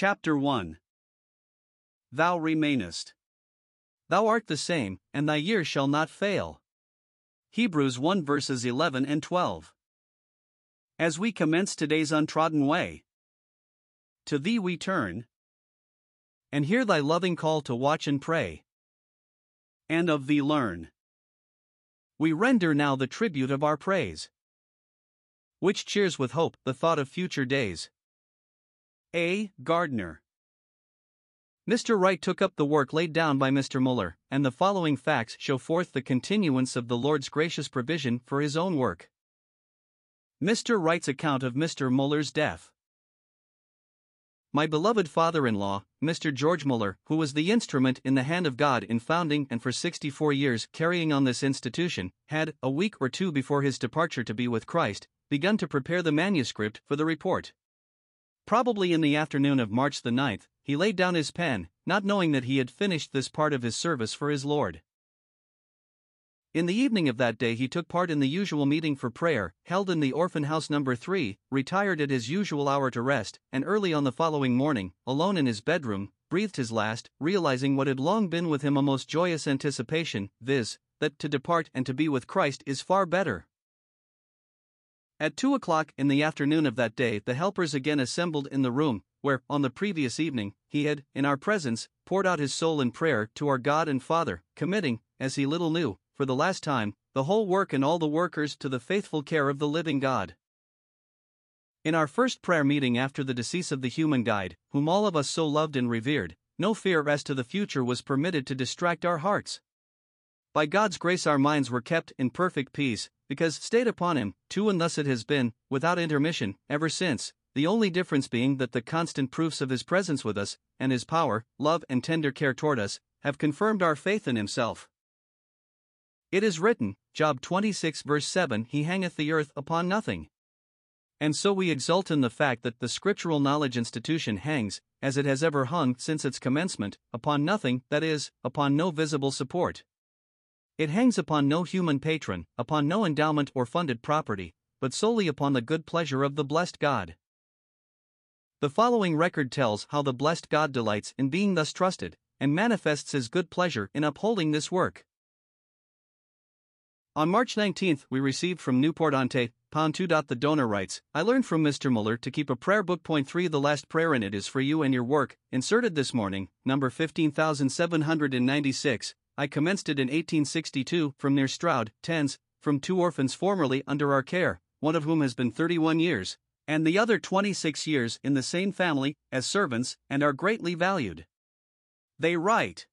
Chapter 1 Thou remainest. Thou art the same, and thy years shall not fail. Hebrews 1 verses 11 and 12. As we commence today's untrodden way, to thee we turn, and hear thy loving call to watch and pray, and of thee learn. We render now the tribute of our praise, which cheers with hope the thought of future days. A. Gardner. Mr. Wright took up the work laid down by Mr. Muller, and the following facts show forth the continuance of the Lord's gracious provision for his own work. Mr. Wright's account of Mr. Muller's death. My beloved father in law, Mr. George Muller, who was the instrument in the hand of God in founding and for 64 years carrying on this institution, had, a week or two before his departure to be with Christ, begun to prepare the manuscript for the report. Probably in the afternoon of March the 9th, he laid down his pen, not knowing that he had finished this part of his service for his Lord. In the evening of that day, he took part in the usual meeting for prayer, held in the orphan house number 3, retired at his usual hour to rest, and early on the following morning, alone in his bedroom, breathed his last, realizing what had long been with him a most joyous anticipation viz., that to depart and to be with Christ is far better. At two o'clock in the afternoon of that day, the helpers again assembled in the room, where, on the previous evening, he had, in our presence, poured out his soul in prayer to our God and Father, committing, as he little knew, for the last time, the whole work and all the workers to the faithful care of the living God. In our first prayer meeting after the decease of the human guide, whom all of us so loved and revered, no fear as to the future was permitted to distract our hearts. By God's grace, our minds were kept in perfect peace, because stayed upon him, too, and thus it has been, without intermission, ever since, the only difference being that the constant proofs of his presence with us, and his power, love, and tender care toward us, have confirmed our faith in himself. It is written, Job 26 verse 7 He hangeth the earth upon nothing. And so we exult in the fact that the scriptural knowledge institution hangs, as it has ever hung since its commencement, upon nothing, that is, upon no visible support. It hangs upon no human patron, upon no endowment or funded property, but solely upon the good pleasure of the blessed God. The following record tells how the blessed God delights in being thus trusted, and manifests his good pleasure in upholding this work. On March 19th, we received from Newport Ontario, Pound 2. The donor writes I learned from Mr. Muller to keep a prayer book. Point 3 The last prayer in it is for you and your work, inserted this morning, number 15796, I commenced it in 1862 from near Stroud, Tens, from two orphans formerly under our care, one of whom has been 31 years, and the other 26 years in the same family, as servants, and are greatly valued. They write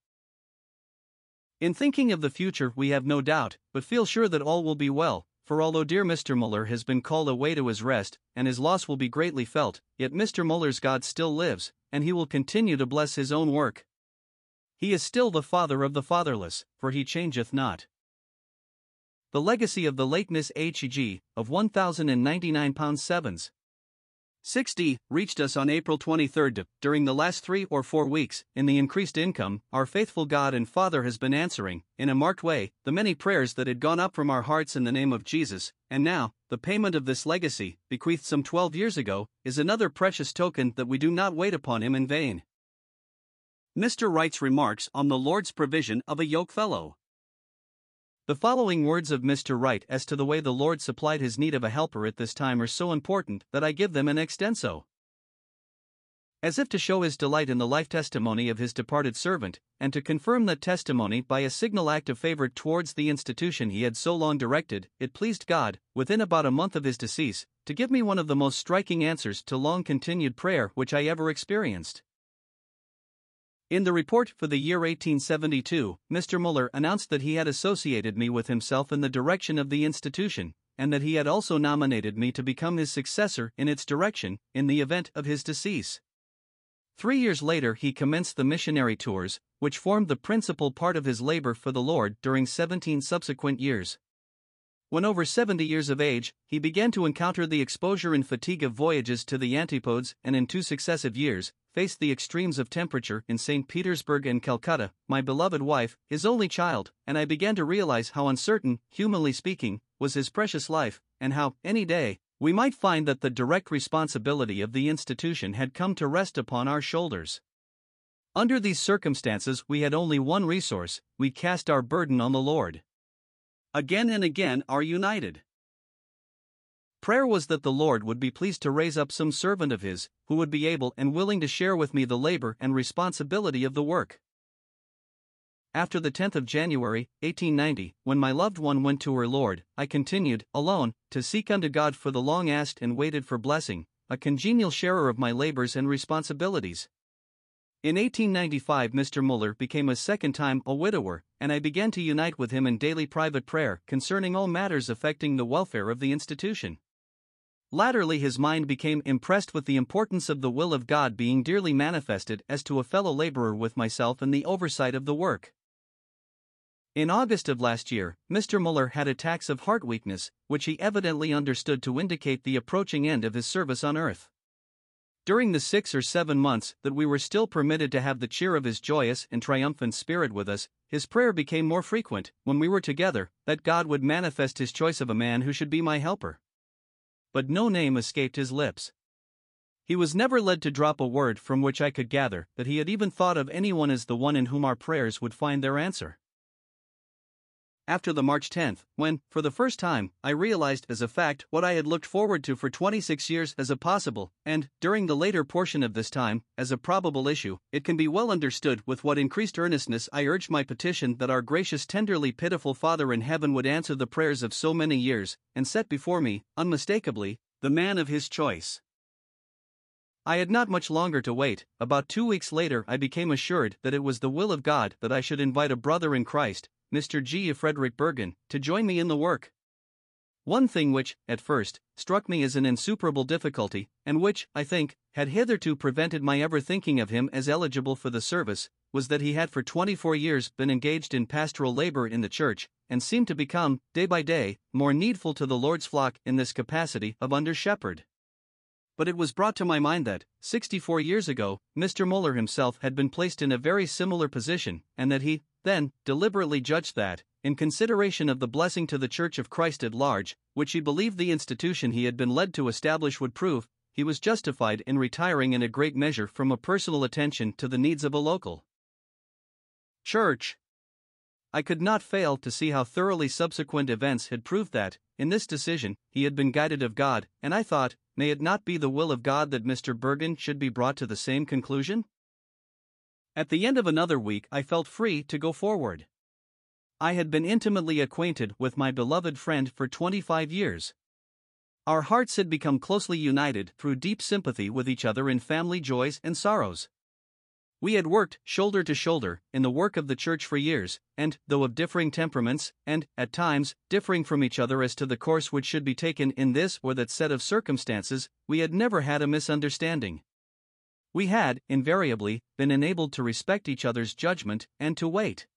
In thinking of the future, we have no doubt, but feel sure that all will be well. For although dear Mr. Muller has been called away to his rest, and his loss will be greatly felt, yet Mr. Muller's God still lives, and he will continue to bless his own work. He is still the father of the fatherless, for he changeth not. The legacy of the late Miss H.G., of 1,099 pounds sevens. 60 reached us on April 23rd. During the last three or four weeks, in the increased income, our faithful God and Father has been answering, in a marked way, the many prayers that had gone up from our hearts in the name of Jesus, and now, the payment of this legacy, bequeathed some 12 years ago, is another precious token that we do not wait upon Him in vain. Mr. Wright's remarks on the Lord's provision of a yoke fellow. The following words of Mr. Wright as to the way the Lord supplied his need of a helper at this time are so important that I give them in extenso. As if to show his delight in the life testimony of his departed servant, and to confirm that testimony by a signal act of favor towards the institution he had so long directed, it pleased God, within about a month of his decease, to give me one of the most striking answers to long continued prayer which I ever experienced. In the report for the year 1872, Mr. Muller announced that he had associated me with himself in the direction of the institution, and that he had also nominated me to become his successor in its direction, in the event of his decease. Three years later, he commenced the missionary tours, which formed the principal part of his labor for the Lord during 17 subsequent years. When over 70 years of age, he began to encounter the exposure and fatigue of voyages to the antipodes, and in two successive years, faced the extremes of temperature in St. Petersburg and Calcutta, my beloved wife, his only child, and I began to realize how uncertain, humanly speaking, was his precious life, and how, any day, we might find that the direct responsibility of the institution had come to rest upon our shoulders. Under these circumstances, we had only one resource we cast our burden on the Lord. Again and again are united. Prayer was that the Lord would be pleased to raise up some servant of His, who would be able and willing to share with me the labor and responsibility of the work. After the 10th of January, 1890, when my loved one went to her Lord, I continued, alone, to seek unto God for the long asked and waited for blessing, a congenial sharer of my labors and responsibilities. In 1895, Mr. Muller became a second time a widower, and I began to unite with him in daily private prayer concerning all matters affecting the welfare of the institution. Latterly, his mind became impressed with the importance of the will of God being dearly manifested as to a fellow laborer with myself in the oversight of the work. In August of last year, Mr. Muller had attacks of heart weakness, which he evidently understood to indicate the approaching end of his service on earth. During the six or seven months that we were still permitted to have the cheer of his joyous and triumphant spirit with us, his prayer became more frequent, when we were together, that God would manifest his choice of a man who should be my helper. But no name escaped his lips. He was never led to drop a word from which I could gather that he had even thought of anyone as the one in whom our prayers would find their answer after the March 10th, when, for the first time, I realized as a fact what I had looked forward to for 26 years as a possible, and, during the later portion of this time, as a probable issue, it can be well understood with what increased earnestness I urged my petition that our gracious, tenderly pitiful Father in heaven would answer the prayers of so many years, and set before me, unmistakably, the man of his choice. I had not much longer to wait. About two weeks later, I became assured that it was the will of God that I should invite a brother in Christ, Mr. G. Frederick Bergin, to join me in the work. One thing which, at first, struck me as an insuperable difficulty, and which, I think, had hitherto prevented my ever thinking of him as eligible for the service, was that he had for 24 years been engaged in pastoral labor in the church, and seemed to become, day by day, more needful to the Lord's flock in this capacity of under shepherd. But it was brought to my mind that, 64 years ago, Mr. Muller himself had been placed in a very similar position, and that he, then, deliberately judged that, in consideration of the blessing to the Church of Christ at large, which he believed the institution he had been led to establish would prove, he was justified in retiring in a great measure from a personal attention to the needs of a local church. I could not fail to see how thoroughly subsequent events had proved that, in this decision, he had been guided of God, and I thought, may it not be the will of God that Mr. Bergin should be brought to the same conclusion? At the end of another week, I felt free to go forward. I had been intimately acquainted with my beloved friend for 25 years. Our hearts had become closely united through deep sympathy with each other in family joys and sorrows. We had worked shoulder to shoulder in the work of the church for years, and, though of differing temperaments, and, at times, differing from each other as to the course which should be taken in this or that set of circumstances, we had never had a misunderstanding. We had, invariably, been enabled to respect each other's judgment and to wait.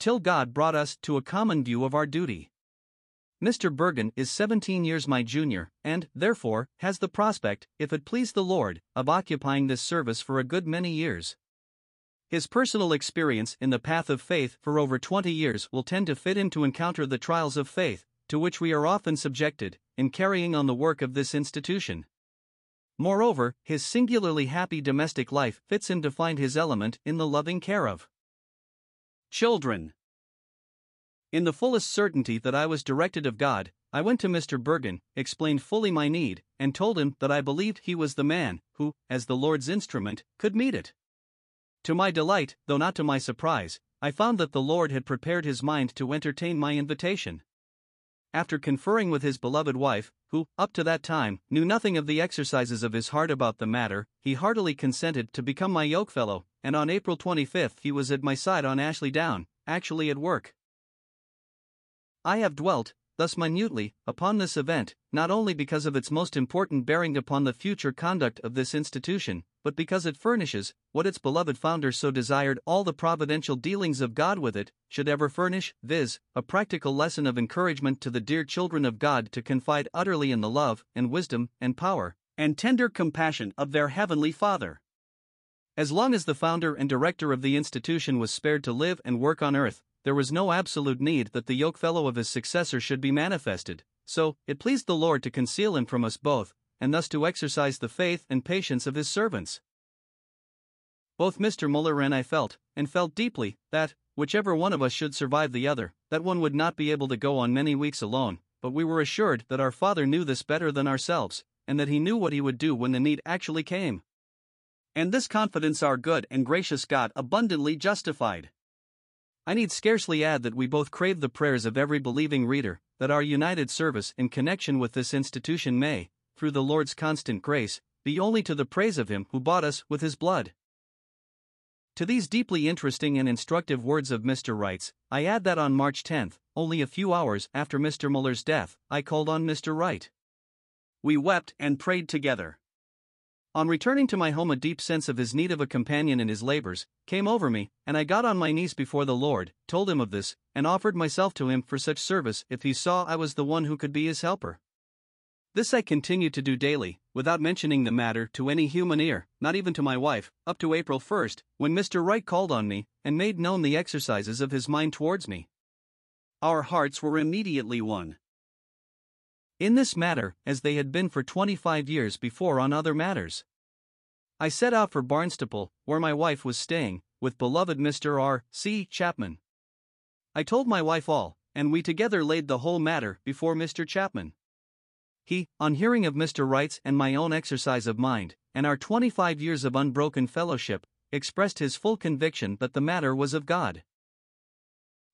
Till God brought us to a common view of our duty. Mr. Bergin is 17 years my junior, and, therefore, has the prospect, if it please the Lord, of occupying this service for a good many years. His personal experience in the path of faith for over 20 years will tend to fit him to encounter the trials of faith, to which we are often subjected, in carrying on the work of this institution. Moreover, his singularly happy domestic life fits him to find his element in the loving care of children. In the fullest certainty that I was directed of God, I went to Mr. Bergin, explained fully my need, and told him that I believed he was the man who, as the Lord's instrument, could meet it. To my delight, though not to my surprise, I found that the Lord had prepared his mind to entertain my invitation after conferring with his beloved wife, who, up to that time, knew nothing of the exercises of his heart about the matter, he heartily consented to become my yokefellow, and on April 25 he was at my side on Ashley Down, actually at work. I have dwelt, thus minutely, upon this event, not only because of its most important bearing upon the future conduct of this institution, but because it furnishes, what its beloved founder so desired all the providential dealings of God with it should ever furnish, viz., a practical lesson of encouragement to the dear children of God to confide utterly in the love, and wisdom, and power, and tender compassion of their Heavenly Father. As long as the founder and director of the institution was spared to live and work on earth, there was no absolute need that the yokefellow of his successor should be manifested, so it pleased the Lord to conceal him from us both, and thus to exercise the faith and patience of his servants. Both Mr. Muller and I felt, and felt deeply, that, whichever one of us should survive the other, that one would not be able to go on many weeks alone, but we were assured that our Father knew this better than ourselves, and that He knew what He would do when the need actually came. And this confidence our good and gracious God abundantly justified. I need scarcely add that we both crave the prayers of every believing reader, that our united service in connection with this institution may, through the Lord's constant grace, be only to the praise of Him who bought us with His blood. To these deeply interesting and instructive words of Mr. Wright's, I add that on March 10, only a few hours after Mr. Muller's death, I called on Mr. Wright. We wept and prayed together. On returning to my home, a deep sense of his need of a companion in his labors came over me, and I got on my knees before the Lord, told him of this, and offered myself to him for such service if he saw I was the one who could be his helper. This I continued to do daily, without mentioning the matter to any human ear, not even to my wife, up to April 1st, when Mr. Wright called on me and made known the exercises of his mind towards me. Our hearts were immediately one. In this matter, as they had been for 25 years before on other matters. I set out for Barnstaple, where my wife was staying, with beloved Mr. R. C. Chapman. I told my wife all, and we together laid the whole matter before Mr. Chapman. He, on hearing of Mr. Wright's and my own exercise of mind, and our 25 years of unbroken fellowship, expressed his full conviction that the matter was of God.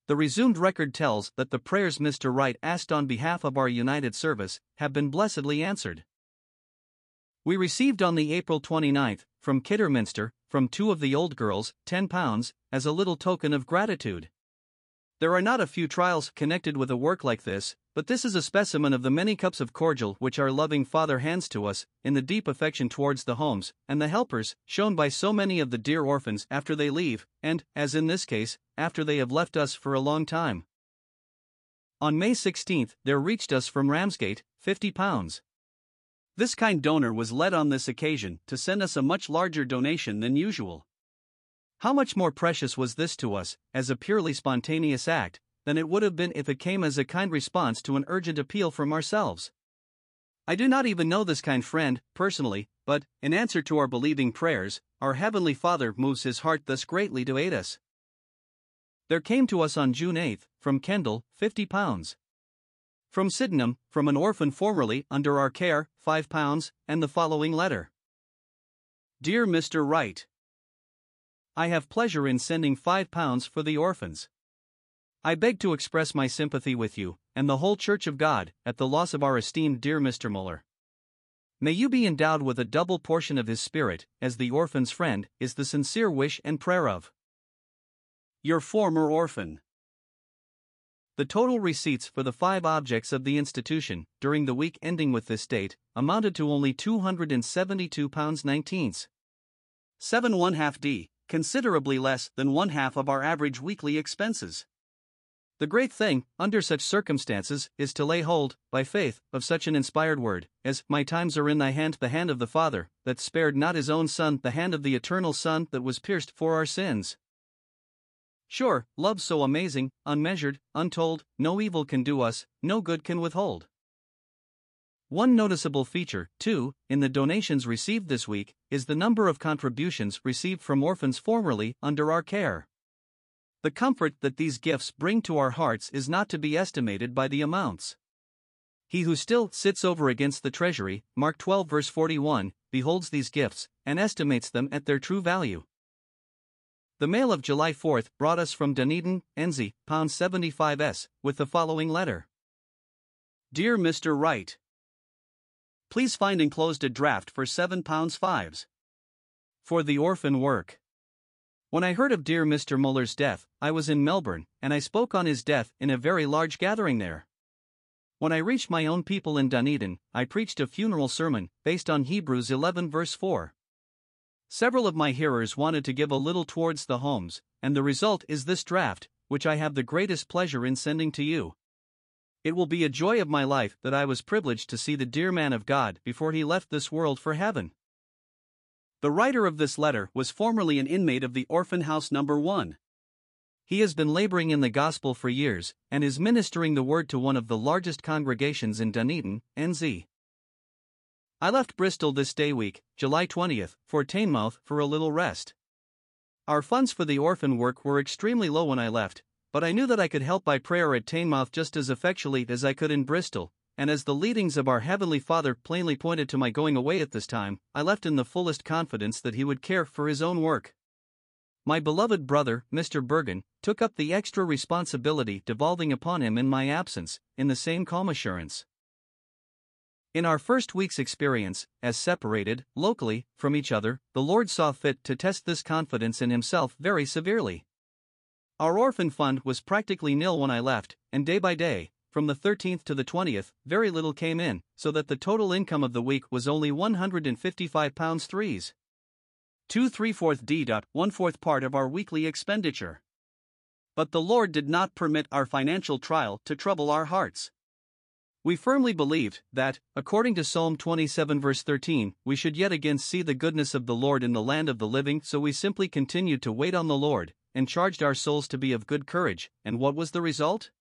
The resumed record tells that the prayers Mr. Wright asked on behalf of our united service have been blessedly answered. We received on the April 29th, from Kidderminster, from two of the old girls, £10, as a little token of gratitude. There are not a few trials connected with a work like this, but this is a specimen of the many cups of cordial which our loving Father hands to us, in the deep affection towards the homes and the helpers shown by so many of the dear orphans after they leave, and, as in this case, after they have left us for a long time. On May 16, there reached us from Ramsgate £50. This kind donor was led on this occasion to send us a much larger donation than usual. How much more precious was this to us, as a purely spontaneous act, than it would have been if it came as a kind response to an urgent appeal from ourselves. I do not even know this kind friend, personally, but, in answer to our believing prayers, our Heavenly Father moves His heart thus greatly to aid us. There came to us on June 8, from Kendal, £50. From Sydenham, from an orphan formerly under our care, £5, and the following letter Dear Mr. Wright, I have pleasure in sending £5 for the orphans. I beg to express my sympathy with you, and the whole Church of God, at the loss of our esteemed dear Mr. Muller. May you be endowed with a double portion of his spirit, as the orphan's friend, is the sincere wish and prayer of your former orphan. The total receipts for the five objects of the institution, during the week ending with this date, amounted to only £272.19. 7 1 half D, considerably less than one half of our average weekly expenses. The great thing, under such circumstances, is to lay hold, by faith, of such an inspired word, as, My times are in thy hand, the hand of the Father, that spared not his own Son, the hand of the eternal Son that was pierced for our sins. Sure, love so amazing, unmeasured, untold, no evil can do us, no good can withhold. One noticeable feature, too, in the donations received this week, is the number of contributions received from orphans formerly under our care. The comfort that these gifts bring to our hearts is not to be estimated by the amounts. He who still sits over against the treasury, Mark 12 verse 41, beholds these gifts, and estimates them at their true value. The mail of July 4 brought us from Dunedin, NZ, pound 75s, with the following letter. Dear Mr. Wright, Please find enclosed a draft for 7 pounds 5s. For the orphan work. When I heard of dear Mr. Muller's death, I was in Melbourne, and I spoke on his death in a very large gathering there. When I reached my own people in Dunedin, I preached a funeral sermon, based on Hebrews 11 verse 4. Several of my hearers wanted to give a little towards the homes, and the result is this draft, which I have the greatest pleasure in sending to you. It will be a joy of my life that I was privileged to see the dear man of God before he left this world for heaven. The writer of this letter was formerly an inmate of the Orphan House Number 1. He has been laboring in the gospel for years and is ministering the word to one of the largest congregations in Dunedin, NZ. I left Bristol this day week, July 20th, for Teignmouth for a little rest. Our funds for the orphan work were extremely low when I left, but I knew that I could help by prayer at Teignmouth just as effectually as I could in Bristol, and as the leadings of our Heavenly Father plainly pointed to my going away at this time, I left in the fullest confidence that He would care for His own work. My beloved brother, Mr. Bergin, took up the extra responsibility devolving upon him in my absence, in the same calm assurance. In our first week's experience, as separated, locally, from each other, the Lord saw fit to test this confidence in Himself very severely. Our orphan fund was practically nil when I left, and day by day, from the 13th to the 20th, very little came in, so that the total income of the week was only £155 threes. 2 3 fourth D. 1 fourth part of our weekly expenditure. But the Lord did not permit our financial trial to trouble our hearts. We firmly believed that, according to Psalm 27, verse 13, we should yet again see the goodness of the Lord in the land of the living, so we simply continued to wait on the Lord, and charged our souls to be of good courage. And what was the result?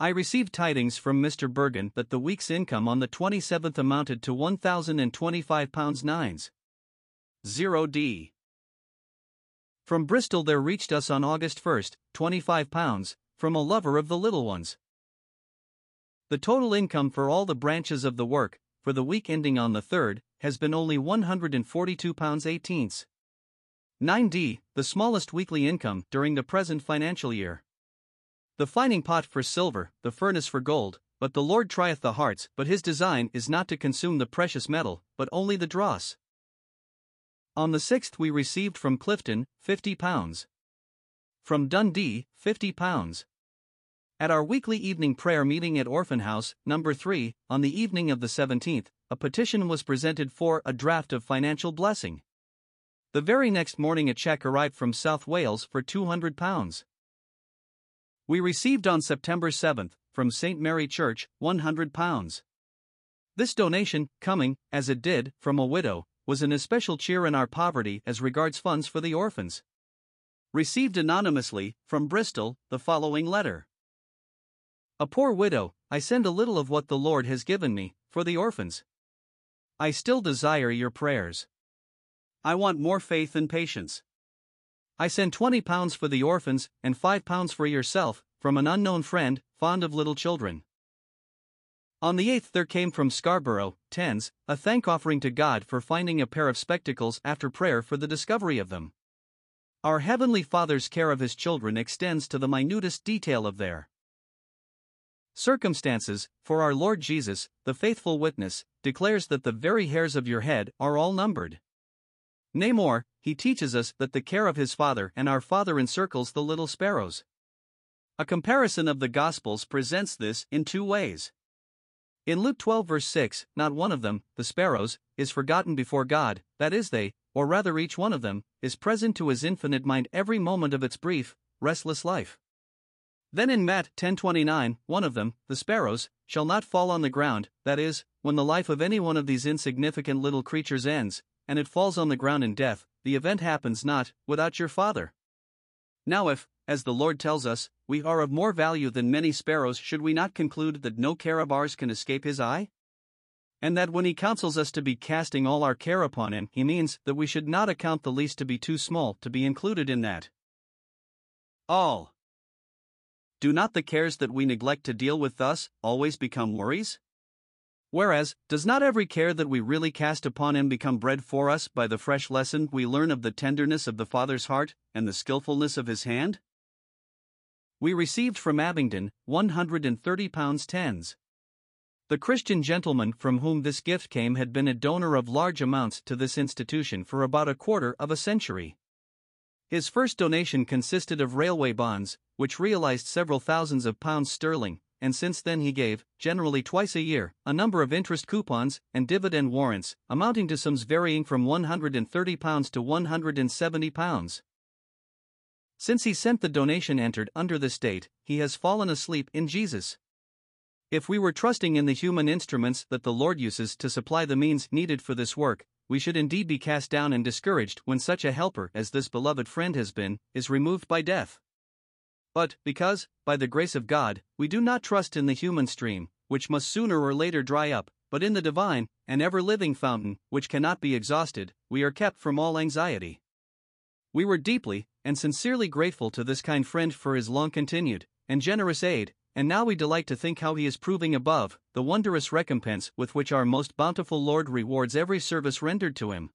I received tidings from Mr. Bergin that the week's income on the 27th amounted to £1,025 nines. 0d. From Bristol there reached us on August 1st, 25 pounds, from a lover of the little ones. The total income for all the branches of the work, for the week ending on the 3rd, has been only 142 pounds 18. 9d, the smallest weekly income during the present financial year. The fining pot for silver, the furnace for gold, but the Lord trieth the hearts, but his design is not to consume the precious metal, but only the dross. On the 6th, we received from Clifton £50. From Dundee, £50. At our weekly evening prayer meeting at Orphan House, number 3, on the evening of the 17th, a petition was presented for a draft of financial blessing. The very next morning, a check arrived from South Wales for £200. We received on September 7th, from St. Mary Church, £100. This donation, coming, as it did, from a widow, was an especial cheer in our poverty as regards funds for the orphans. Received anonymously, from Bristol, the following letter A poor widow, I send a little of what the Lord has given me, for the orphans. I still desire your prayers. I want more faith and patience. I send 20 pounds for the orphans and 5 pounds for yourself, from an unknown friend, fond of little children. On the 8th, there came from Scarborough, Tens, a thank offering to God for finding a pair of spectacles after prayer for the discovery of them. Our Heavenly Father's care of His children extends to the minutest detail of their circumstances, for our Lord Jesus, the faithful witness, declares that the very hairs of your head are all numbered. Nay, more, he teaches us that the care of his Father and our Father encircles the little sparrows. A comparison of the Gospels presents this in two ways. In Luke 12, verse 6, not one of them, the sparrows, is forgotten before God, that is, they, or rather each one of them, is present to his infinite mind every moment of its brief, restless life. Then in Matt 10:29, one of them, the sparrows, shall not fall on the ground, that is, when the life of any one of these insignificant little creatures ends, and it falls on the ground in death, the event happens not, without your Father. Now, if, as the Lord tells us, we are of more value than many sparrows, should we not conclude that no care of ours can escape His eye? And that when He counsels us to be casting all our care upon Him, He means that we should not account the least to be too small to be included in that. All. Do not the cares that we neglect to deal with thus always become worries? Whereas, does not every care that we really cast upon him become bread for us by the fresh lesson we learn of the tenderness of the Father's heart and the skilfulness of his hand? We received from Abingdon 130 pounds tens. The Christian gentleman from whom this gift came had been a donor of large amounts to this institution for about a quarter of a century. His first donation consisted of railway bonds, which realized several thousands of pounds sterling, and since then he gave, generally twice a year, a number of interest coupons and dividend warrants, amounting to sums varying from £130 to £170. Since he sent the donation entered under this date, he has fallen asleep in Jesus. If we were trusting in the human instruments that the Lord uses to supply the means needed for this work, we should indeed be cast down and discouraged when such a helper as this beloved friend has been is removed by death. But because, by the grace of God, we do not trust in the human stream, which must sooner or later dry up, but in the divine and ever living fountain, which cannot be exhausted, we are kept from all anxiety. We were deeply and sincerely grateful to this kind friend for his long continued and generous aid, and now we delight to think how he is proving above the wondrous recompense with which our most bountiful Lord rewards every service rendered to him.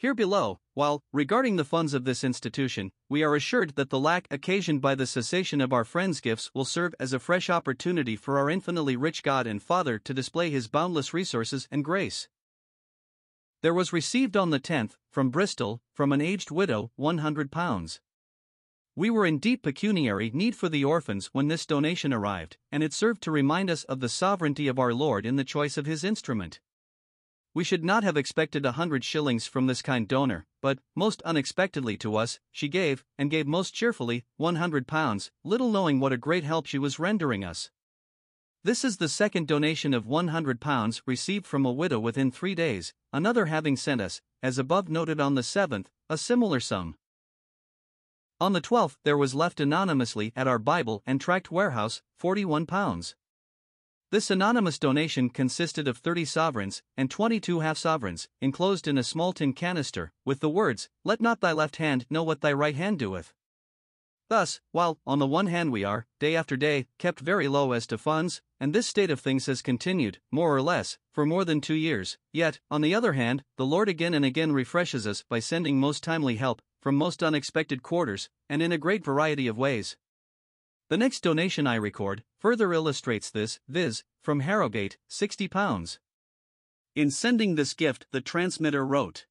Here below, while, regarding the funds of this institution, we are assured that the lack occasioned by the cessation of our friends' gifts will serve as a fresh opportunity for our infinitely rich God and Father to display His boundless resources and grace. There was received on the 10th, from Bristol, from an aged widow, £100. We were in deep pecuniary need for the orphans when this donation arrived, and it served to remind us of the sovereignty of our Lord in the choice of His instrument. We should not have expected a hundred shillings from this kind donor, but, most unexpectedly to us, she gave, and gave most cheerfully, one hundred pounds, little knowing what a great help she was rendering us. This is the second donation of one hundred pounds received from a widow within three days, another having sent us, as above noted on the seventh, a similar sum. On the twelfth there was left anonymously at our Bible and Tract warehouse, forty-one pounds. This anonymous donation consisted of 30 sovereigns and 22 half sovereigns, enclosed in a small tin canister, with the words, Let not thy left hand know what thy right hand doeth. Thus, while, on the one hand, we are, day after day, kept very low as to funds, and this state of things has continued, more or less, for more than two years, yet, on the other hand, the Lord again and again refreshes us by sending most timely help, from most unexpected quarters, and in a great variety of ways. The next donation I record further illustrates this, viz., from Harrogate, £60. In sending this gift, the transmitter wrote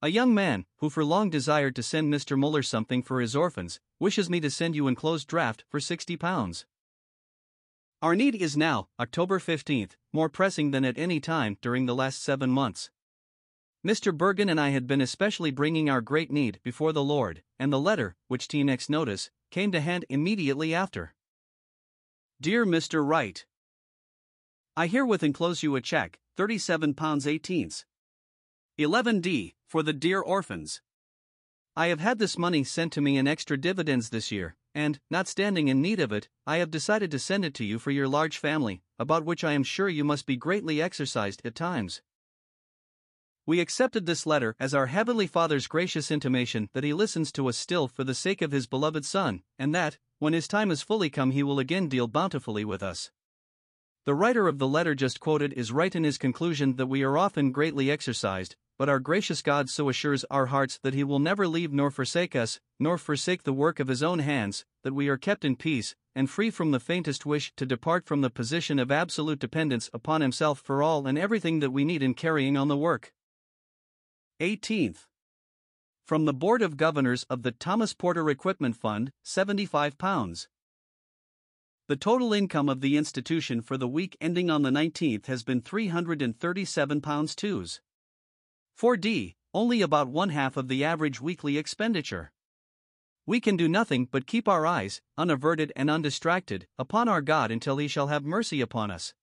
A young man, who for long desired to send Mr. Muller something for his orphans, wishes me to send you enclosed draft for £60. Our need is now, October 15th, more pressing than at any time during the last seven months. Mr. Bergin and I had been especially bringing our great need before the Lord, and the letter, which T next notice, came to hand immediately after. Dear Mr. Wright, I herewith enclose you a check, £37 18 11D, for the dear orphans. I have had this money sent to me in extra dividends this year, and, not standing in need of it, I have decided to send it to you for your large family, about which I am sure you must be greatly exercised at times. We accepted this letter as our Heavenly Father's gracious intimation that He listens to us still for the sake of His beloved Son, and that, when His time is fully come, He will again deal bountifully with us. The writer of the letter just quoted is right in his conclusion that we are often greatly exercised, but our gracious God so assures our hearts that He will never leave nor forsake us, nor forsake the work of His own hands, that we are kept in peace, and free from the faintest wish to depart from the position of absolute dependence upon Himself for all and everything that we need in carrying on the work. 18th. From the Board of Governors of the Thomas Porter Equipment Fund, £75. The total income of the institution for the week ending on the 19th has been £337 twos. 4D, only about one half of the average weekly expenditure. We can do nothing but keep our eyes, unaverted and undistracted, upon our God until He shall have mercy upon us.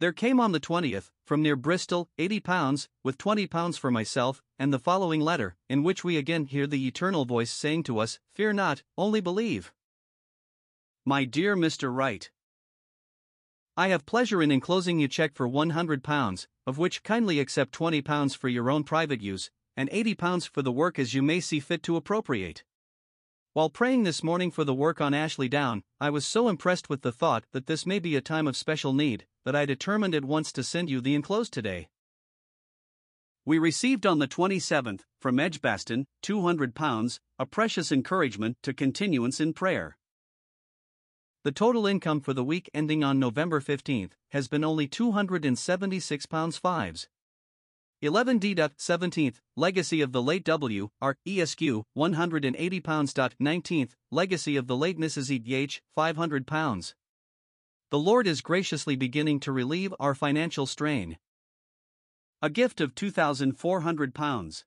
There came on the 20th, from near Bristol, £80, with £20 for myself, and the following letter, in which we again hear the eternal voice saying to us, Fear not, only believe. My dear Mr. Wright, I have pleasure in enclosing you check for £100, of which kindly accept £20 for your own private use, and £80 for the work as you may see fit to appropriate. While praying this morning for the work on Ashley Down, I was so impressed with the thought that this may be a time of special need that I determined at once to send you the enclosed today. We received on the 27th, from Edgbaston, £200, a precious encouragement to continuance in prayer. The total income for the week ending on November 15th has been only £276 fives. 11D. 17th, Legacy of the late W. R. ESQ, £180. 19th, Legacy of the late Mrs. E. H. £500. The Lord is graciously beginning to relieve our financial strain. A gift of £2,400.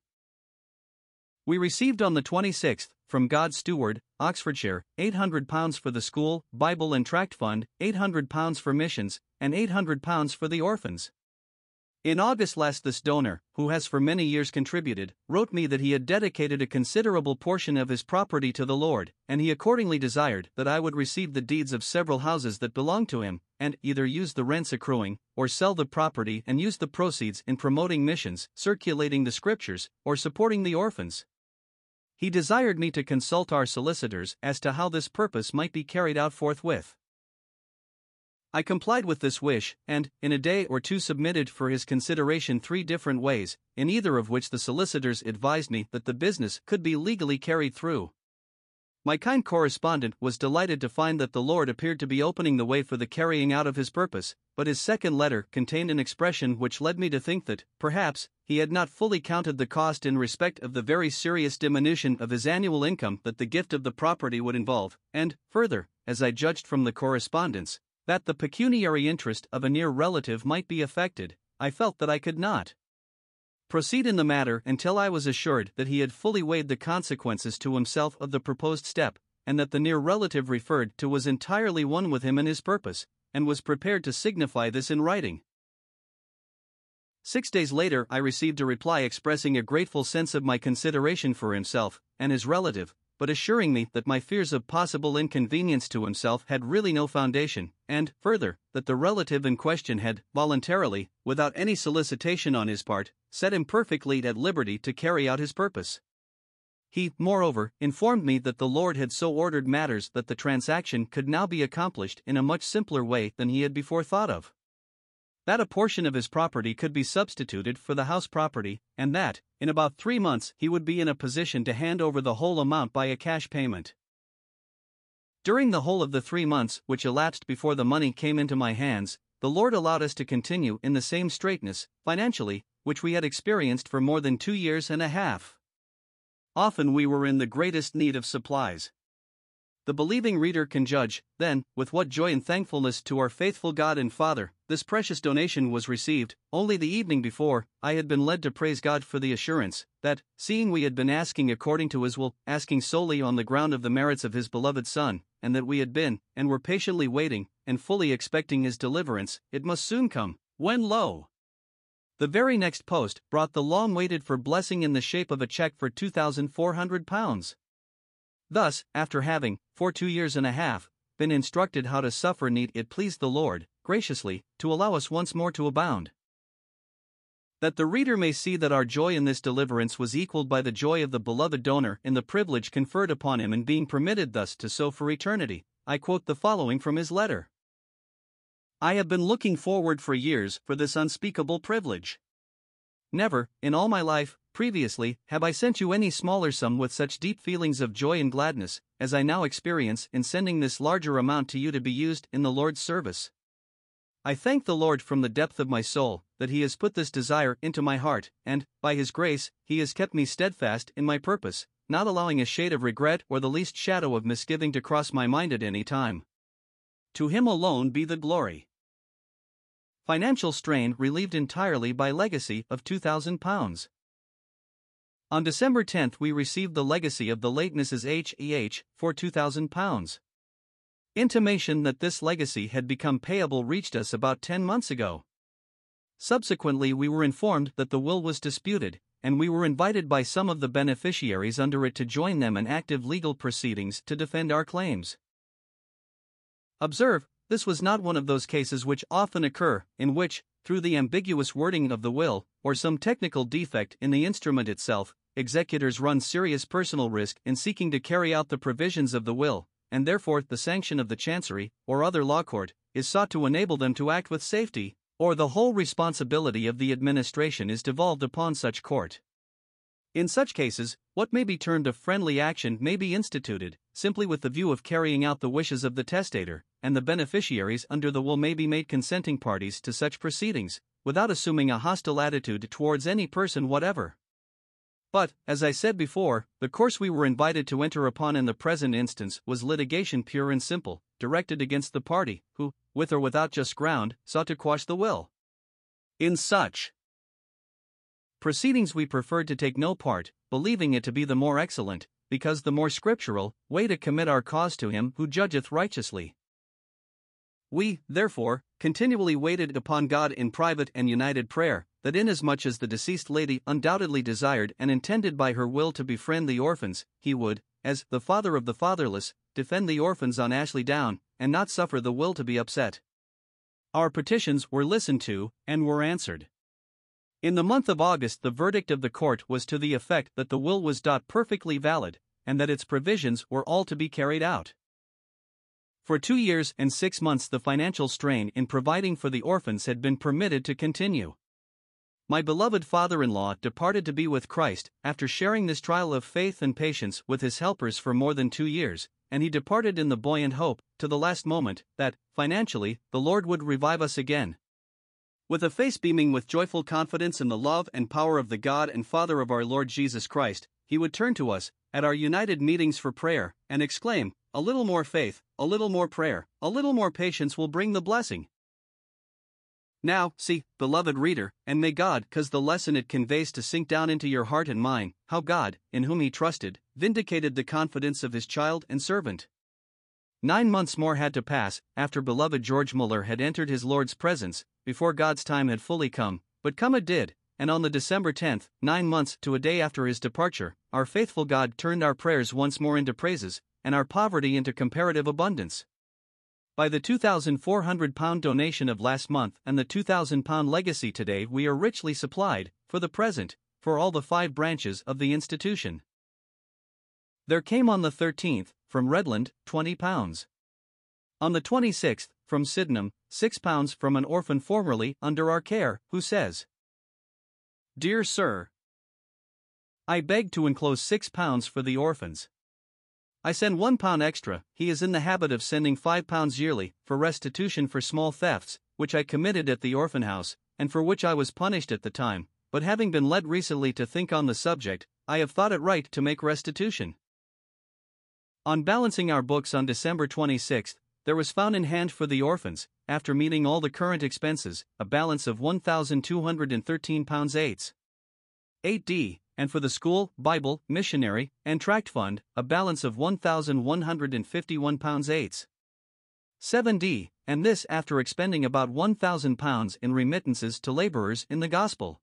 We received on the 26th, from God's Steward, Oxfordshire, £800 for the school, Bible and Tract Fund, £800 for missions, and £800 for the orphans. In August last, this donor, who has for many years contributed, wrote me that he had dedicated a considerable portion of his property to the Lord, and he accordingly desired that I would receive the deeds of several houses that belonged to him, and either use the rents accruing, or sell the property and use the proceeds in promoting missions, circulating the scriptures, or supporting the orphans. He desired me to consult our solicitors as to how this purpose might be carried out forthwith. I complied with this wish, and, in a day or two, submitted for his consideration three different ways, in either of which the solicitors advised me that the business could be legally carried through. My kind correspondent was delighted to find that the Lord appeared to be opening the way for the carrying out of his purpose, but his second letter contained an expression which led me to think that, perhaps, he had not fully counted the cost in respect of the very serious diminution of his annual income that the gift of the property would involve, and, further, as I judged from the correspondence, that the pecuniary interest of a near relative might be affected, I felt that I could not proceed in the matter until I was assured that he had fully weighed the consequences to himself of the proposed step, and that the near relative referred to was entirely one with him in his purpose, and was prepared to signify this in writing. Six days later, I received a reply expressing a grateful sense of my consideration for himself and his relative, but assuring me that my fears of possible inconvenience to himself had really no foundation, and, further, that the relative in question had, voluntarily, without any solicitation on his part, set him perfectly at liberty to carry out his purpose. He, moreover, informed me that the Lord had so ordered matters that the transaction could now be accomplished in a much simpler way than he had before thought of that a portion of his property could be substituted for the house property, and that, in about three months, he would be in a position to hand over the whole amount by a cash payment. During the whole of the three months which elapsed before the money came into my hands, the Lord allowed us to continue in the same straightness, financially, which we had experienced for more than two years and a half. Often we were in the greatest need of supplies. The believing reader can judge, then, with what joy and thankfulness to our faithful God and Father, this precious donation was received. Only the evening before, I had been led to praise God for the assurance that, seeing we had been asking according to His will, asking solely on the ground of the merits of His beloved Son, and that we had been, and were patiently waiting, and fully expecting His deliverance, it must soon come, when lo! The very next post brought the long waited for blessing in the shape of a check for £2,400. Thus, after having, for two years and a half, been instructed how to suffer need it pleased the Lord, graciously, to allow us once more to abound. That the reader may see that our joy in this deliverance was equaled by the joy of the beloved donor in the privilege conferred upon him in being permitted thus to sow for eternity, I quote the following from his letter I have been looking forward for years for this unspeakable privilege. Never, in all my life, previously, have I sent you any smaller sum with such deep feelings of joy and gladness, as I now experience in sending this larger amount to you to be used in the Lord's service. I thank the Lord from the depth of my soul that He has put this desire into my heart, and, by His grace, He has kept me steadfast in my purpose, not allowing a shade of regret or the least shadow of misgiving to cross my mind at any time. To Him alone be the glory. Financial strain relieved entirely by legacy of £2,000. On December 10 we received the legacy of the late Mrs. H. E. H. for £2,000. Intimation that this legacy had become payable reached us about 10 months ago. Subsequently, we were informed that the will was disputed, and we were invited by some of the beneficiaries under it to join them in active legal proceedings to defend our claims. Observe, this was not one of those cases which often occur, in which, through the ambiguous wording of the will, or some technical defect in the instrument itself, executors run serious personal risk in seeking to carry out the provisions of the will, and therefore the sanction of the chancery, or other law court, is sought to enable them to act with safety, or the whole responsibility of the administration is devolved upon such court. In such cases, what may be termed a friendly action may be instituted, simply with the view of carrying out the wishes of the testator, and the beneficiaries under the will may be made consenting parties to such proceedings, without assuming a hostile attitude towards any person whatever. But, as I said before, the course we were invited to enter upon in the present instance was litigation pure and simple, directed against the party, who, with or without just ground, sought to quash the will. In such proceedings we preferred to take no part, believing it to be the more excellent, because the more scriptural, way to commit our cause to him who judgeth righteously. We, therefore, continually waited upon God in private and united prayer, that inasmuch as the deceased lady undoubtedly desired and intended by her will to befriend the orphans, he would, as the father of the fatherless, defend the orphans on Ashley Down, and not suffer the will to be upset. Our petitions were listened to, and were answered. In the month of August, the verdict of the court was to the effect that the will was perfectly valid, and that its provisions were all to be carried out. For two years and six months, the financial strain in providing for the orphans had been permitted to continue. My beloved father in law departed to be with Christ after sharing this trial of faith and patience with his helpers for more than two years, and he departed in the buoyant hope, to the last moment, that, financially, the Lord would revive us again. With a face beaming with joyful confidence in the love and power of the God and Father of our Lord Jesus Christ, he would turn to us, at our united meetings for prayer, and exclaim, A little more faith, a little more prayer, a little more patience will bring the blessing. Now, see, beloved reader, and may God cause the lesson it conveys to sink down into your heart and mind, how God, in whom he trusted, vindicated the confidence of his child and servant. Nine months more had to pass, after beloved George Muller had entered his Lord's presence, before God's time had fully come, but come it did, and on the December 10th, nine months to a day after his departure, our faithful God turned our prayers once more into praises, and our poverty into comparative abundance. By the £2,400 donation of last month and the £2,000 legacy today, we are richly supplied, for the present, for all the five branches of the institution. There came on the 13th, from Redland, £20. On the 26th, from Sydenham, £6 from an orphan formerly under our care, who says, Dear Sir, I beg to enclose £6 for the orphans. I send one pound extra. He is in the habit of sending five pounds yearly for restitution for small thefts, which I committed at the orphan house, and for which I was punished at the time. But having been led recently to think on the subject, I have thought it right to make restitution. On balancing our books on December 26, there was found in hand for the orphans, after meeting all the current expenses, a balance of £1,213 eighths. 8d, and for the school, Bible, missionary, and tract fund, a balance of £1,151 eighths. 7d, and this after expending about £1,000 in remittances to laborers in the gospel.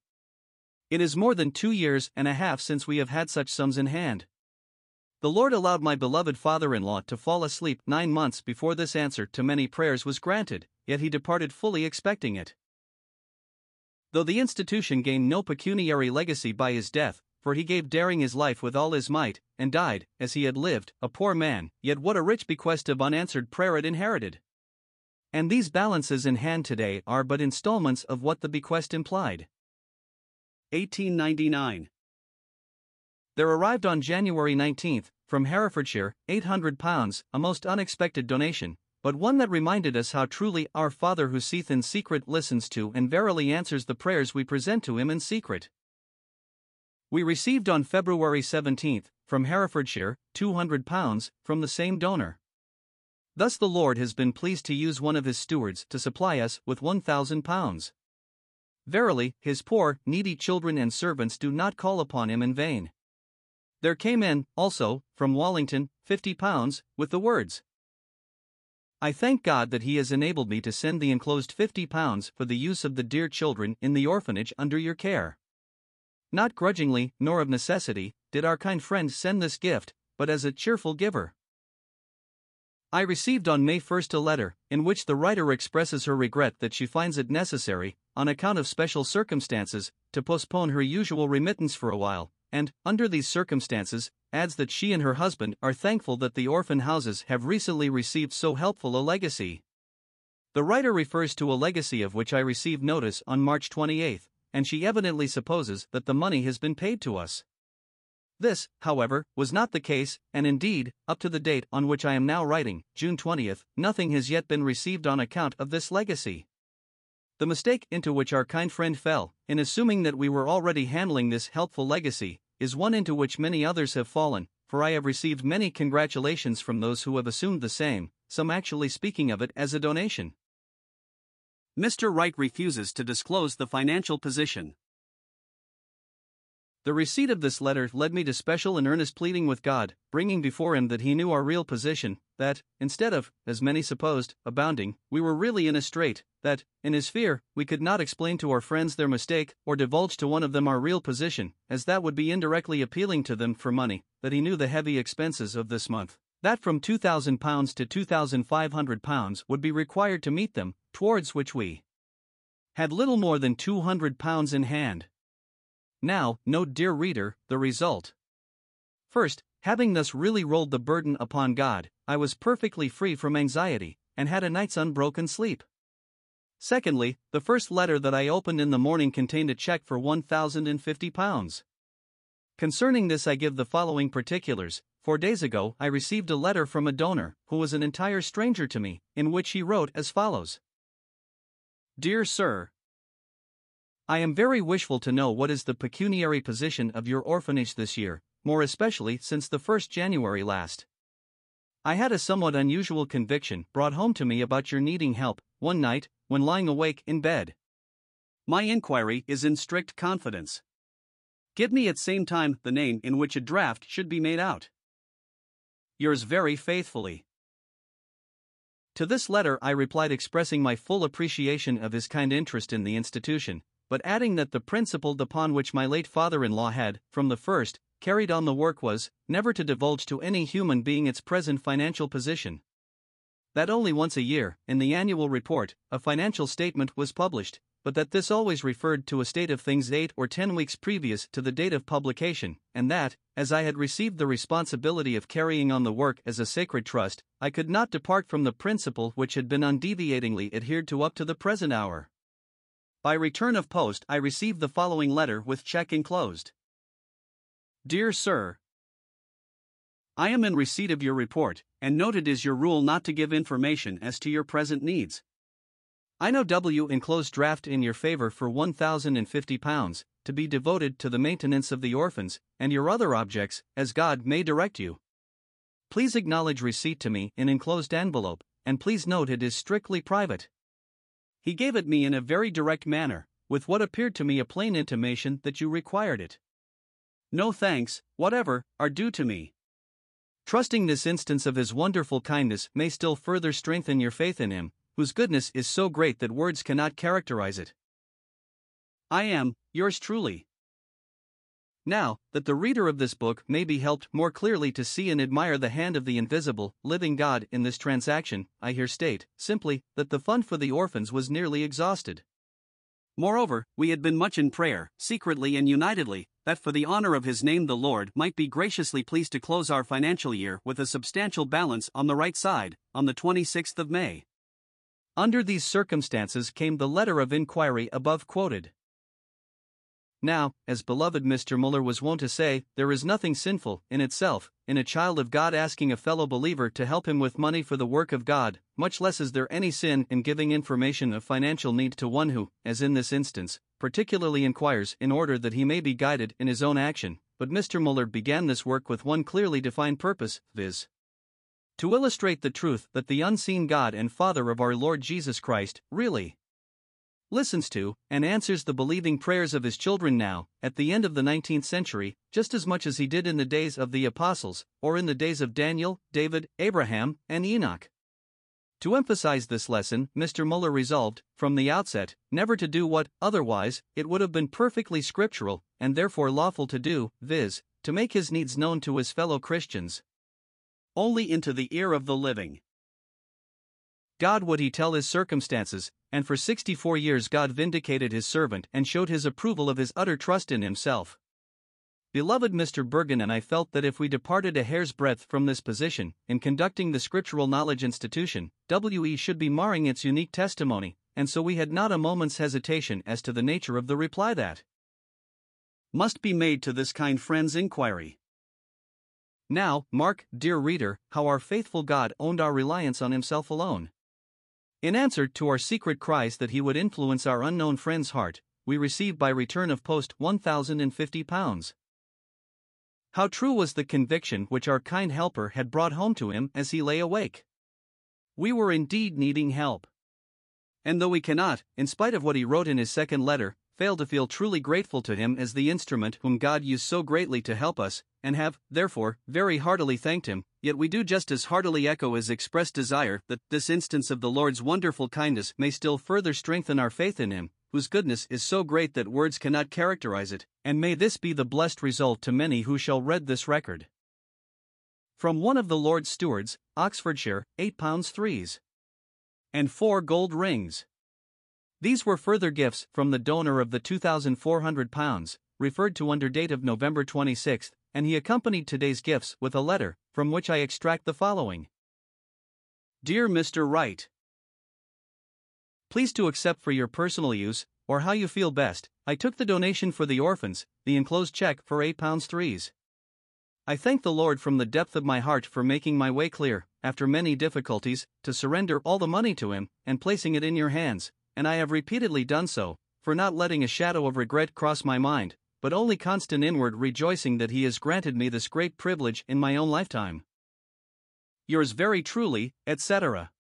It is more than two years and a half since we have had such sums in hand. The Lord allowed my beloved father in law to fall asleep nine months before this answer to many prayers was granted, yet he departed fully expecting it. Though the institution gained no pecuniary legacy by his death, for he gave daring his life with all his might, and died, as he had lived, a poor man, yet what a rich bequest of unanswered prayer it inherited! And these balances in hand today are but installments of what the bequest implied. 1899. There arrived on January 19, from Herefordshire, £800, a most unexpected donation, but one that reminded us how truly our Father who seeth in secret listens to and verily answers the prayers we present to him in secret. We received on February 17, from Herefordshire, £200 from the same donor. Thus the Lord has been pleased to use one of his stewards to supply us with £1,000. Verily, his poor, needy children and servants do not call upon him in vain. There came in, also, from Wallington, £50, with the words, I thank God that He has enabled me to send the enclosed £50 for the use of the dear children in the orphanage under your care. Not grudgingly, nor of necessity, did our kind friend send this gift, but as a cheerful giver. I received on May 1st a letter, in which the writer expresses her regret that she finds it necessary, on account of special circumstances, to postpone her usual remittance for a while, and, under these circumstances, adds that she and her husband are thankful that the orphan houses have recently received so helpful a legacy. The writer refers to a legacy of which I received notice on March 28, and she evidently supposes that the money has been paid to us. This, however, was not the case, and indeed, up to the date on which I am now writing, June 20th, nothing has yet been received on account of this legacy. The mistake into which our kind friend fell, in assuming that we were already handling this helpful legacy, is one into which many others have fallen, for I have received many congratulations from those who have assumed the same, some actually speaking of it as a donation. Mr. Wright refuses to disclose the financial position. The receipt of this letter led me to special and earnest pleading with God, bringing before him that he knew our real position, that, instead of, as many supposed, abounding, we were really in a strait, that, in his fear, we could not explain to our friends their mistake or divulge to one of them our real position, as that would be indirectly appealing to them for money, that he knew the heavy expenses of this month. That from £2,000 to £2,500 would be required to meet them, towards which we had little more than £200 in hand. Now, note, dear reader, the result. First, having thus really rolled the burden upon God, I was perfectly free from anxiety, and had a night's unbroken sleep. Secondly, the first letter that I opened in the morning contained a check for £1,050. Concerning this, I give the following particulars. Four days ago, I received a letter from a donor, who was an entire stranger to me, in which he wrote as follows Dear Sir, I am very wishful to know what is the pecuniary position of your orphanage this year, more especially since the 1st January last. I had a somewhat unusual conviction brought home to me about your needing help, one night, when lying awake in bed. My inquiry is in strict confidence. Give me at same time the name in which a draft should be made out. Yours very faithfully. To this letter I replied expressing my full appreciation of his kind interest in the institution, but adding that the principle upon which my late father in law had, from the first, carried on the work was never to divulge to any human being its present financial position. That only once a year, in the annual report, a financial statement was published, but that this always referred to a state of things eight or ten weeks previous to the date of publication, and that, as I had received the responsibility of carrying on the work as a sacred trust, I could not depart from the principle which had been undeviatingly adhered to up to the present hour. By return of post, I received the following letter with check enclosed. Dear Sir, I am in receipt of your report, and note is your rule not to give information as to your present needs. I know W enclosed draft in your favor for £1,050 to be devoted to the maintenance of the orphans and your other objects, as God may direct you. Please acknowledge receipt to me in enclosed envelope, and please note it is strictly private. He gave it me in a very direct manner, with what appeared to me a plain intimation that you required it. No thanks, whatever, are due to me. Trusting this instance of his wonderful kindness may still further strengthen your faith in him, whose goodness is so great that words cannot characterize it. I am, yours truly. Now, that the reader of this book may be helped more clearly to see and admire the hand of the invisible, living God in this transaction, I here state, simply, that the fund for the orphans was nearly exhausted. Moreover, we had been much in prayer, secretly and unitedly, that for the honor of his name the Lord might be graciously pleased to close our financial year with a substantial balance on the right side, on the 26th of May. Under these circumstances came the letter of inquiry above quoted. Now, as beloved Mr. Muller was wont to say, there is nothing sinful, in itself, in a child of God asking a fellow believer to help him with money for the work of God, much less is there any sin in giving information of financial need to one who, as in this instance, particularly inquires in order that he may be guided in his own action. But Mr. Muller began this work with one clearly defined purpose, viz. To illustrate the truth that the unseen God and Father of our Lord Jesus Christ really listens to, and answers the believing prayers of his children now, at the end of the 19th century, just as much as he did in the days of the apostles, or in the days of Daniel, David, Abraham, and Enoch. To emphasize this lesson, Mr. Muller resolved, from the outset, never to do what, otherwise, it would have been perfectly scriptural, and therefore lawful to do, viz., to make his needs known to his fellow Christians. Only into the ear of the living. God would he tell his circumstances, and for 64 years God vindicated his servant and showed his approval of his utter trust in himself. Beloved Mr. Bergin and I felt that if we departed a hair's breadth from this position, in conducting the Scriptural Knowledge Institution, WE should be marring its unique testimony, and so we had not a moment's hesitation as to the nature of the reply that must be made to this kind friend's inquiry. Now, mark, dear reader, how our faithful God owned our reliance on Himself alone. In answer to our secret cries that he would influence our unknown friend's heart, we received by return of post £1,050. How true was the conviction which our kind helper had brought home to him as he lay awake? We were indeed needing help. And though we cannot, in spite of what he wrote in his second letter, fail to feel truly grateful to him as the instrument whom God used so greatly to help us, and have, therefore, very heartily thanked him, yet we do just as heartily echo his expressed desire that this instance of the Lord's wonderful kindness may still further strengthen our faith in him, whose goodness is so great that words cannot characterize it, and may this be the blessed result to many who shall read this record. From one of the Lord's stewards, Oxfordshire, 8 pounds threes. And four gold rings. These were further gifts from the donor of the 2,400 pounds, referred to under date of November 26, and he accompanied today's gifts with a letter, from which I extract the following Dear Mr. Wright, Please to accept for your personal use, or how you feel best, I took the donation for the orphans, the enclosed check for 8 pounds threes. I thank the Lord from the depth of my heart for making my way clear, after many difficulties, to surrender all the money to Him, and placing it in your hands, and I have repeatedly done so, for not letting a shadow of regret cross my mind, but only constant inward rejoicing that He has granted me this great privilege in my own lifetime. Yours very truly, etc.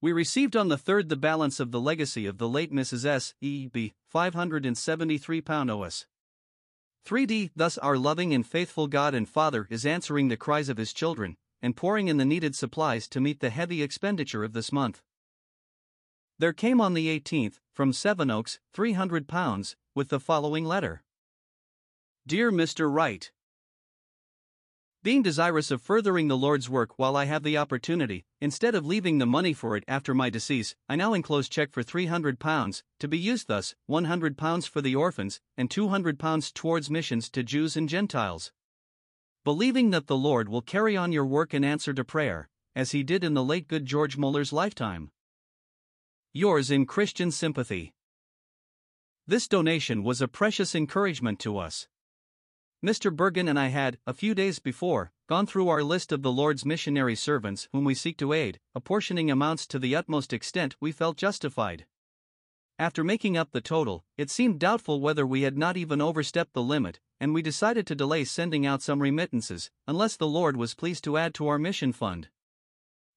We received on the 3rd the balance of the legacy of the late Mrs. S. E. B. 573 pound OS. 3D Thus, our loving and faithful God and Father is answering the cries of His children and pouring in the needed supplies to meet the heavy expenditure of this month. There came on the 18th, from Sevenoaks, 300 pounds, with the following letter Dear Mr. Wright, Being desirous of furthering the Lord's work while I have the opportunity, instead of leaving the money for it after my decease, I now enclose check for 300 pounds, to be used thus 100 pounds for the orphans, and 200 pounds towards missions to Jews and Gentiles. Believing that the Lord will carry on your work in answer to prayer, as he did in the late good George Muller's lifetime. Yours in Christian sympathy. This donation was a precious encouragement to us. Mr. Bergin and I had, a few days before, gone through our list of the Lord's missionary servants whom we seek to aid, apportioning amounts to the utmost extent we felt justified. After making up the total, it seemed doubtful whether we had not even overstepped the limit, and we decided to delay sending out some remittances, unless the Lord was pleased to add to our mission fund.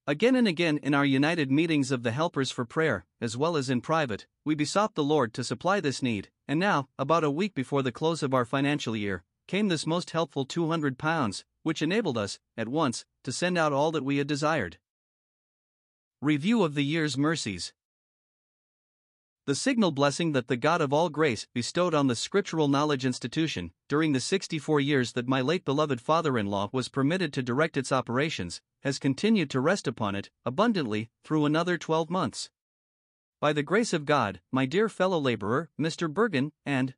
Again and again in our united meetings of the Helpers for Prayer, as well as in private, we besought the Lord to supply this need, and now, about a week before the close of our financial year, came this most helpful 200 pounds, which enabled us, at once, to send out all that we had desired. Review of the year's mercies. The signal blessing that the God of all grace bestowed on the Scriptural Knowledge Institution during the 64 years that my late beloved father in law was permitted to direct its operations has continued to rest upon it abundantly through another 12 months. By the grace of God, my dear fellow laborer, Mr. Bergin, and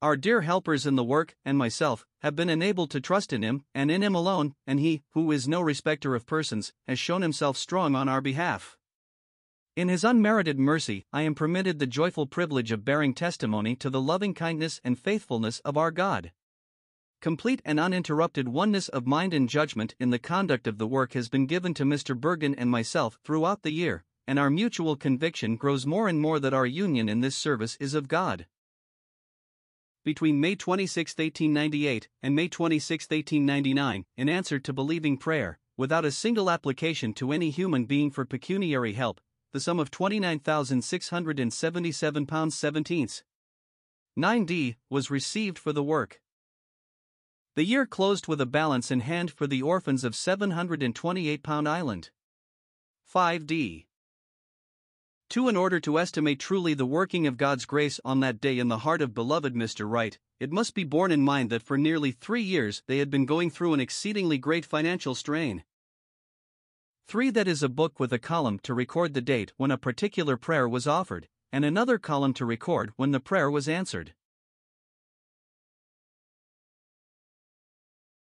our dear helpers in the work, and myself, have been enabled to trust in Him and in Him alone, and He, who is no respecter of persons, has shown Himself strong on our behalf. In his unmerited mercy, I am permitted the joyful privilege of bearing testimony to the loving kindness and faithfulness of our God. Complete and uninterrupted oneness of mind and judgment in the conduct of the work has been given to Mr. Bergin and myself throughout the year, and our mutual conviction grows more and more that our union in this service is of God. Between May 26, 1898, and May 26, 1899, in answer to believing prayer, without a single application to any human being for pecuniary help, the sum of 29,677 pounds 17 9d was received for the work. The year closed with a balance in hand for the orphans of 728 pound island. 5d 2. In order to estimate truly the working of God's grace on that day in the heart of beloved Mr. Wright, it must be borne in mind that for nearly three years they had been going through an exceedingly great financial strain. 3. That is a book with a column to record the date when a particular prayer was offered, and another column to record when the prayer was answered.